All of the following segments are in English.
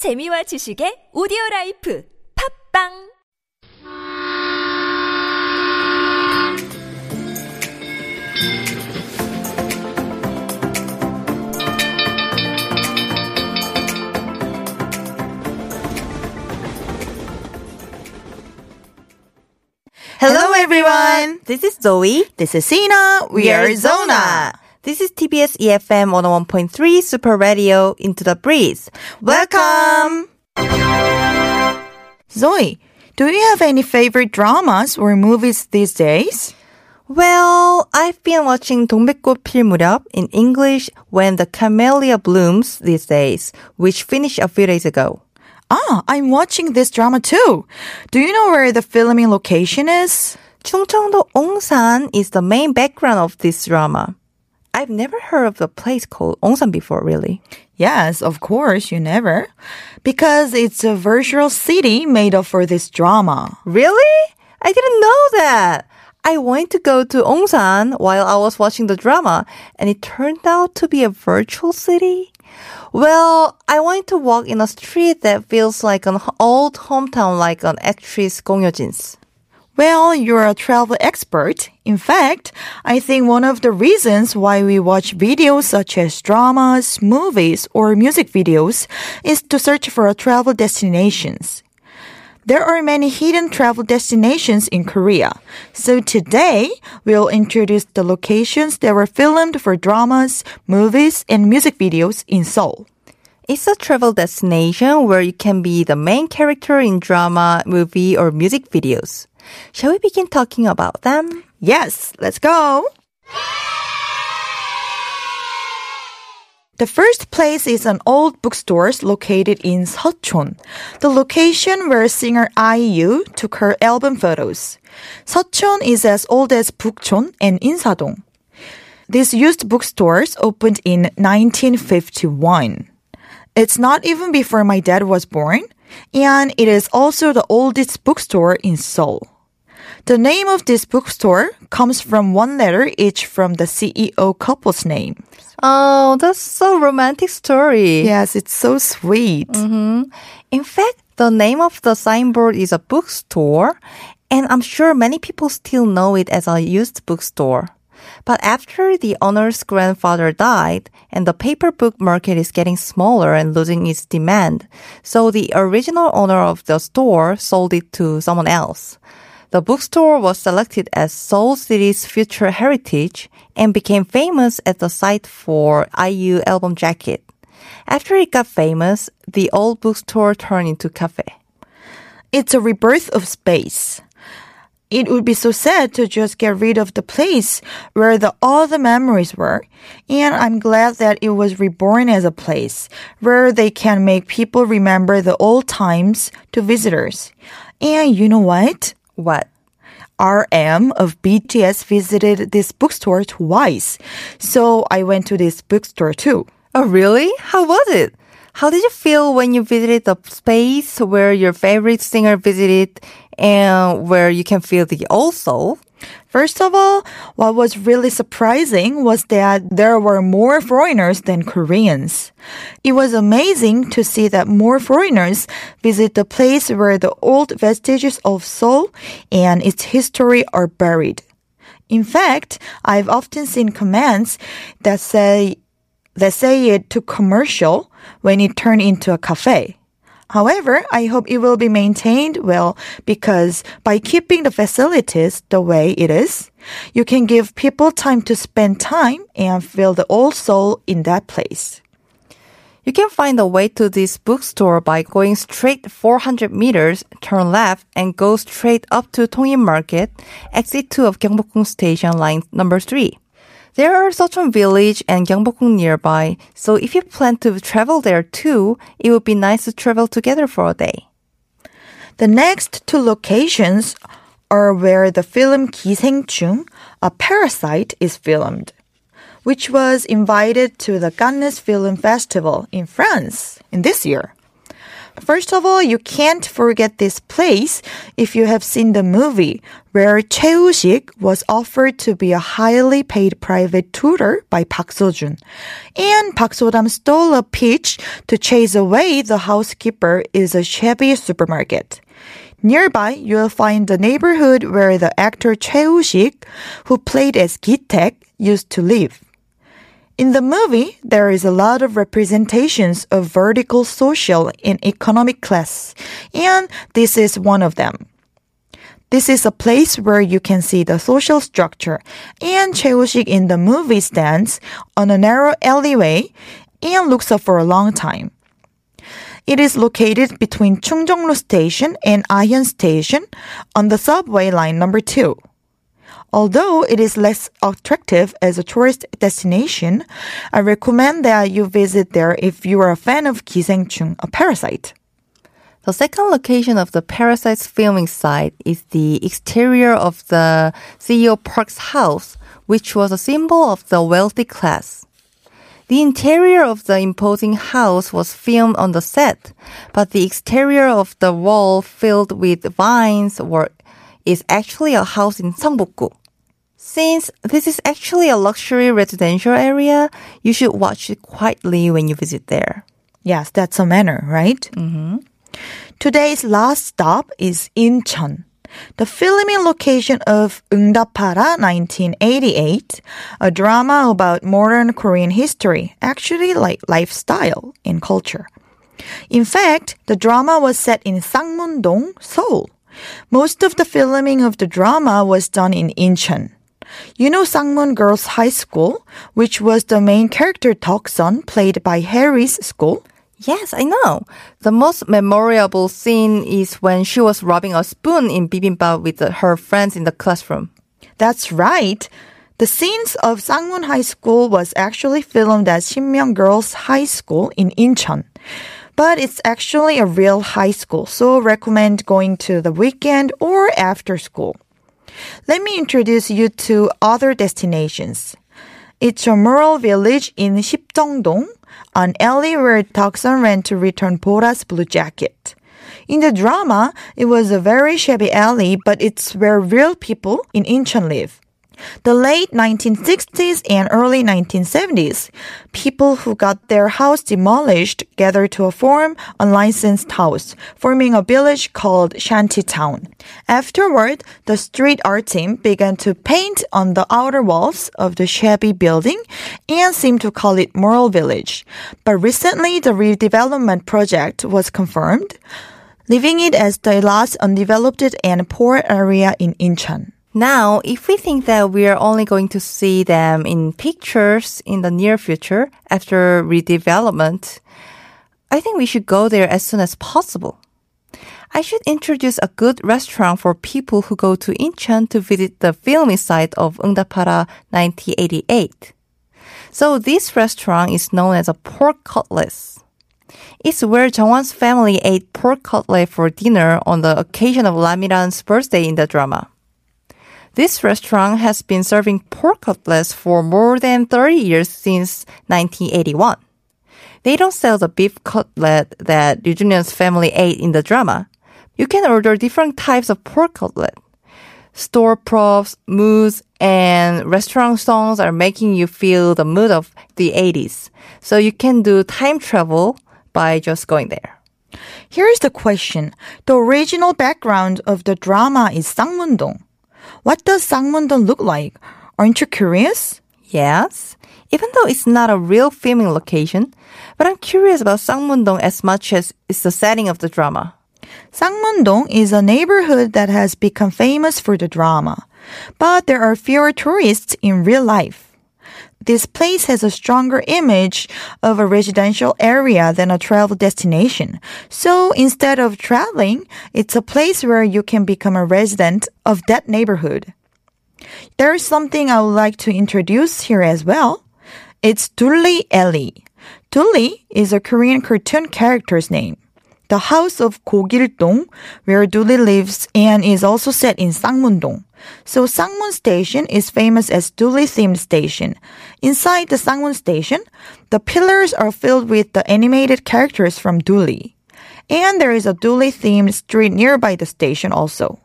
재미와 지식의 오디오 라이프 팝빵 Hello, everyone. This is Zoe. This is Sina. We, are Zona. This is TBS EFM 101.3 Super Radio Into the Breeze. Welcome. Zoe, do you have any favorite dramas or movies these days? Well, I've been watching 동백꽃 필 무렵 in English when the camellia blooms these days, which finished a few days ago. Ah, I'm watching this drama too. Do you know where the filming location is? 충청도 옹산 is the main background of this drama. I've never heard of a place called 옹산 before, really. Yes, of course, you never. Because it's a virtual city made up for this drama. Really? I didn't know that. I wanted to go to Ongsan while I was watching the drama, and it turned out to be a virtual city. Well, I wanted to walk in a street that feels like an old hometown like an actress Gong Hyo-jin's. Well, you're a travel expert. In fact, I think one of the reasons why we watch videos such as dramas, movies, or music videos is to search for travel destinations. There are many hidden travel destinations in Korea. So today, we'll introduce the locations that were filmed for dramas, movies, and music videos in Seoul. It's a travel destination where you can be the main character in drama, movie, or music videos. Shall we begin talking about them? Yes, let's go. The first place is an old bookstore located in Seochon, the location where singer IU took her album photos. Seochon is as old as Bukchon and Insadong. These used bookstores opened in 1951. It's not even before my dad was born, and it is also the oldest bookstore in Seoul. The name of this bookstore comes from one letter each from the CEO couple's name. Oh, that's so romantic story. Yes, it's so sweet. Mm-hmm. In fact, the name of the signboard is a bookstore, and I'm sure many people still know it as a used bookstore. But after the owner's grandfather died, and the paper book market is getting smaller and losing its demand, so the original owner of the store sold it to someone else. The bookstore was selected as Seoul City's future heritage and became famous as the site for IU album jacket. After it got famous, the old bookstore turned into cafe. It's a rebirth of space. It would be so sad to just get rid of the place where the, all the memories were. And I'm glad that it was reborn as a place where they can make people remember the old times to visitors. And you know what? What? RM of BTS visited this bookstore twice. So I went to this bookstore too. Oh, really? How was it? How did you feel when you visited the space where your favorite singer visited and where you can feel the old soul? First of all, what was really surprising was that there were more foreigners than Koreans. It was amazing to see that more foreigners visit the place where the old vestiges of Seoul and its history are buried. In fact, I've often seen comments that say that say it took commercial when it turned into a cafe. However, I hope it will be maintained well because by keeping the facilities the way it is, you can give people time to spend time and feel the old soul in that place. You can find the way to this bookstore by going straight 400 meters, turn left, and go straight up to Tongin Market, exit 2 of Gyeongbokgung Station, line number 3. There are Seocheon Village and Gyeongbokgung nearby, so if you plan to travel there too, it would be nice to travel together for a day. The next two locations are where the film 기생충, a parasite, is filmed, which was invited to the Cannes Film Festival in France in this year. First of all, you can't forget this place if you have seen the movie where Choi Woo-sik was offered to be a highly paid private tutor by Park Seo-joon. And Park So-dam stole a peach to chase away the housekeeper is a shabby supermarket. Nearby, you'll find the neighborhood where the actor Choi Woo-sik, who played as Gi-taek, used to live. In the movie, there is a lot of representations of vertical social and economic class, and this is one of them. This is a place where you can see the social structure, and Choi Woo-sik in the movie stands on a narrow alleyway and looks up for a long time. It is located between Chungjeonglo Station and ah Ahyun Station on the subway line number 2. Although it is less attractive as a tourist destination, I recommend that you visit there if you are a fan of Gisaengchung, a parasite. The second location of the Parasite's filming site is the exterior of the CEO Park's house, which was a symbol of the wealthy class. The interior of the imposing house was filmed on the set, but the exterior of the wall filled with vines were, is actually a house in Seongbukgu. Since this is actually a luxury residential area, you should watch it quietly when you visit there. Yes, that's a manner, right? Mm-hmm. Today's last stop is Incheon. The filming location of Ungdapara 1988, a drama about modern Korean history, actually like lifestyle and culture. In fact, the drama was set in Sangmun-dong, Seoul. Most of the filming of the drama was done in Incheon. You know Sangmun Girls High School, which was the main character Deoksun played by Hyeri's school? Yes, I know. The most memorable scene is when she was rubbing a spoon in bibimbap with her friends in the classroom. That's right. The scenes of Sangmun High School was actually filmed at Shinmyeong Girls High School in Incheon. But it's actually a real high school, so recommend going to the weekend or after school. Let me introduce you to other destinations. It's a rural village in Sipjeongdong, an alley where Deoksun ran to return Bora's blue jacket. In the drama, it was a very shabby alley, but it's where real people in Incheon live. The late 1960s and early 1970s, people who got their house demolished gathered to a form a licensed house, forming a village called Shantytown. Afterward, the street art team began to paint on the outer walls of the shabby building and seemed to call it Mural Village. But recently, the redevelopment project was confirmed, leaving it as the last undeveloped and poor area in Incheon. Now, if we think that we are only going to see them in pictures in the near future after redevelopment, I think we should go there as soon as possible. I should introduce a good restaurant for people who go to Incheon to visit the filming site of Ungdapara 1988. So this restaurant is known as a pork cutlets. It's where Jongwon's family ate pork cutlet for dinner on the occasion of Lamiran's birthday in the drama. This restaurant has been serving pork cutlets for more than 30 years since 1981. They don't sell the beef cutlet that Junyo's family ate in the drama. You can order different types of pork cutlet. Store props, moods, and restaurant songs are making you feel the mood of the 80s. So you can do time travel by just going there. Here's the question. The original background of the drama is Sangmun-dong. What does Sangmun-dong look like? Aren't you curious? Yes, even though it's not a real filming location, but I'm curious about Sangmun-dong as much as it's the setting of the drama. Sangmun-dong is a neighborhood that has become famous for the drama, but there are fewer tourists in real life. This place has a stronger image of a residential area than a travel destination. So instead of traveling, it's a place where you can become a resident of that neighborhood. There is something I would like to introduce here as well. It's Dully Ellie. Dully is a Korean cartoon character's name. The house of Gogil-dong, where Dully lives and is also set in Sangmun-dong. So Sangmun Station is famous as Dully themed station. Inside the Sangmun Station, the pillars are filled with the animated characters from Dully. And there is a Dooley themed street nearby the station also.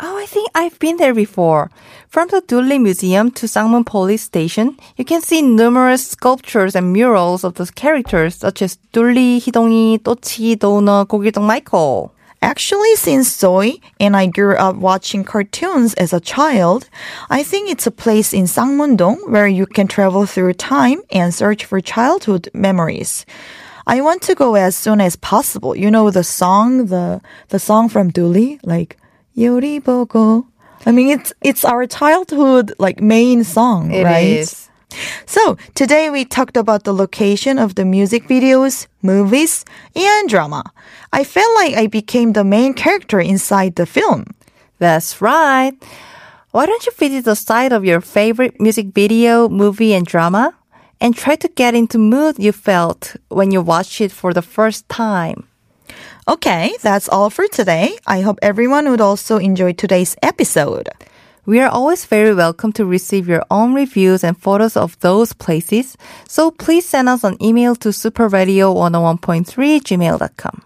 Oh, I think I've been there before. From the Dooley Museum to Sangmun Police Station, you can see numerous sculptures and murals of those characters such as Dooley, Hidongi, Tochi, Dona, Gogildong Michael. Actually, since Zoe and I grew up watching cartoons as a child, I think it's a place in Sangmun-dong where you can travel through time and search for childhood memories. I want to go as soon as possible. You know the song, the the song from Dooley, like 요리 보고. I mean, it's it's our childhood like main song, It right? is. So today we talked about the location of the music videos, movies, and drama. I felt like I became the main character inside the film. That's right. Why don't you visit the site of your favorite music video, movie, and drama? And try to get into mood you felt when you watched it for the first time. Okay, that's all for today. I hope everyone would also enjoy today's episode. We are always very welcome to receive your own reviews and photos of those places. So please send us an email to superradio101.3 gmail.com.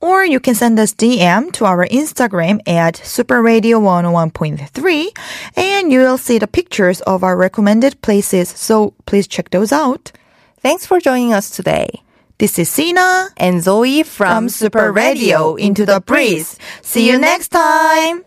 Or you can send us DM to our Instagram at superradio101.3 and you will see the pictures of our recommended places, so please check those out. Thanks for joining us today. This is Sina And Zoe from, Super Radio into the breeze. See you next time.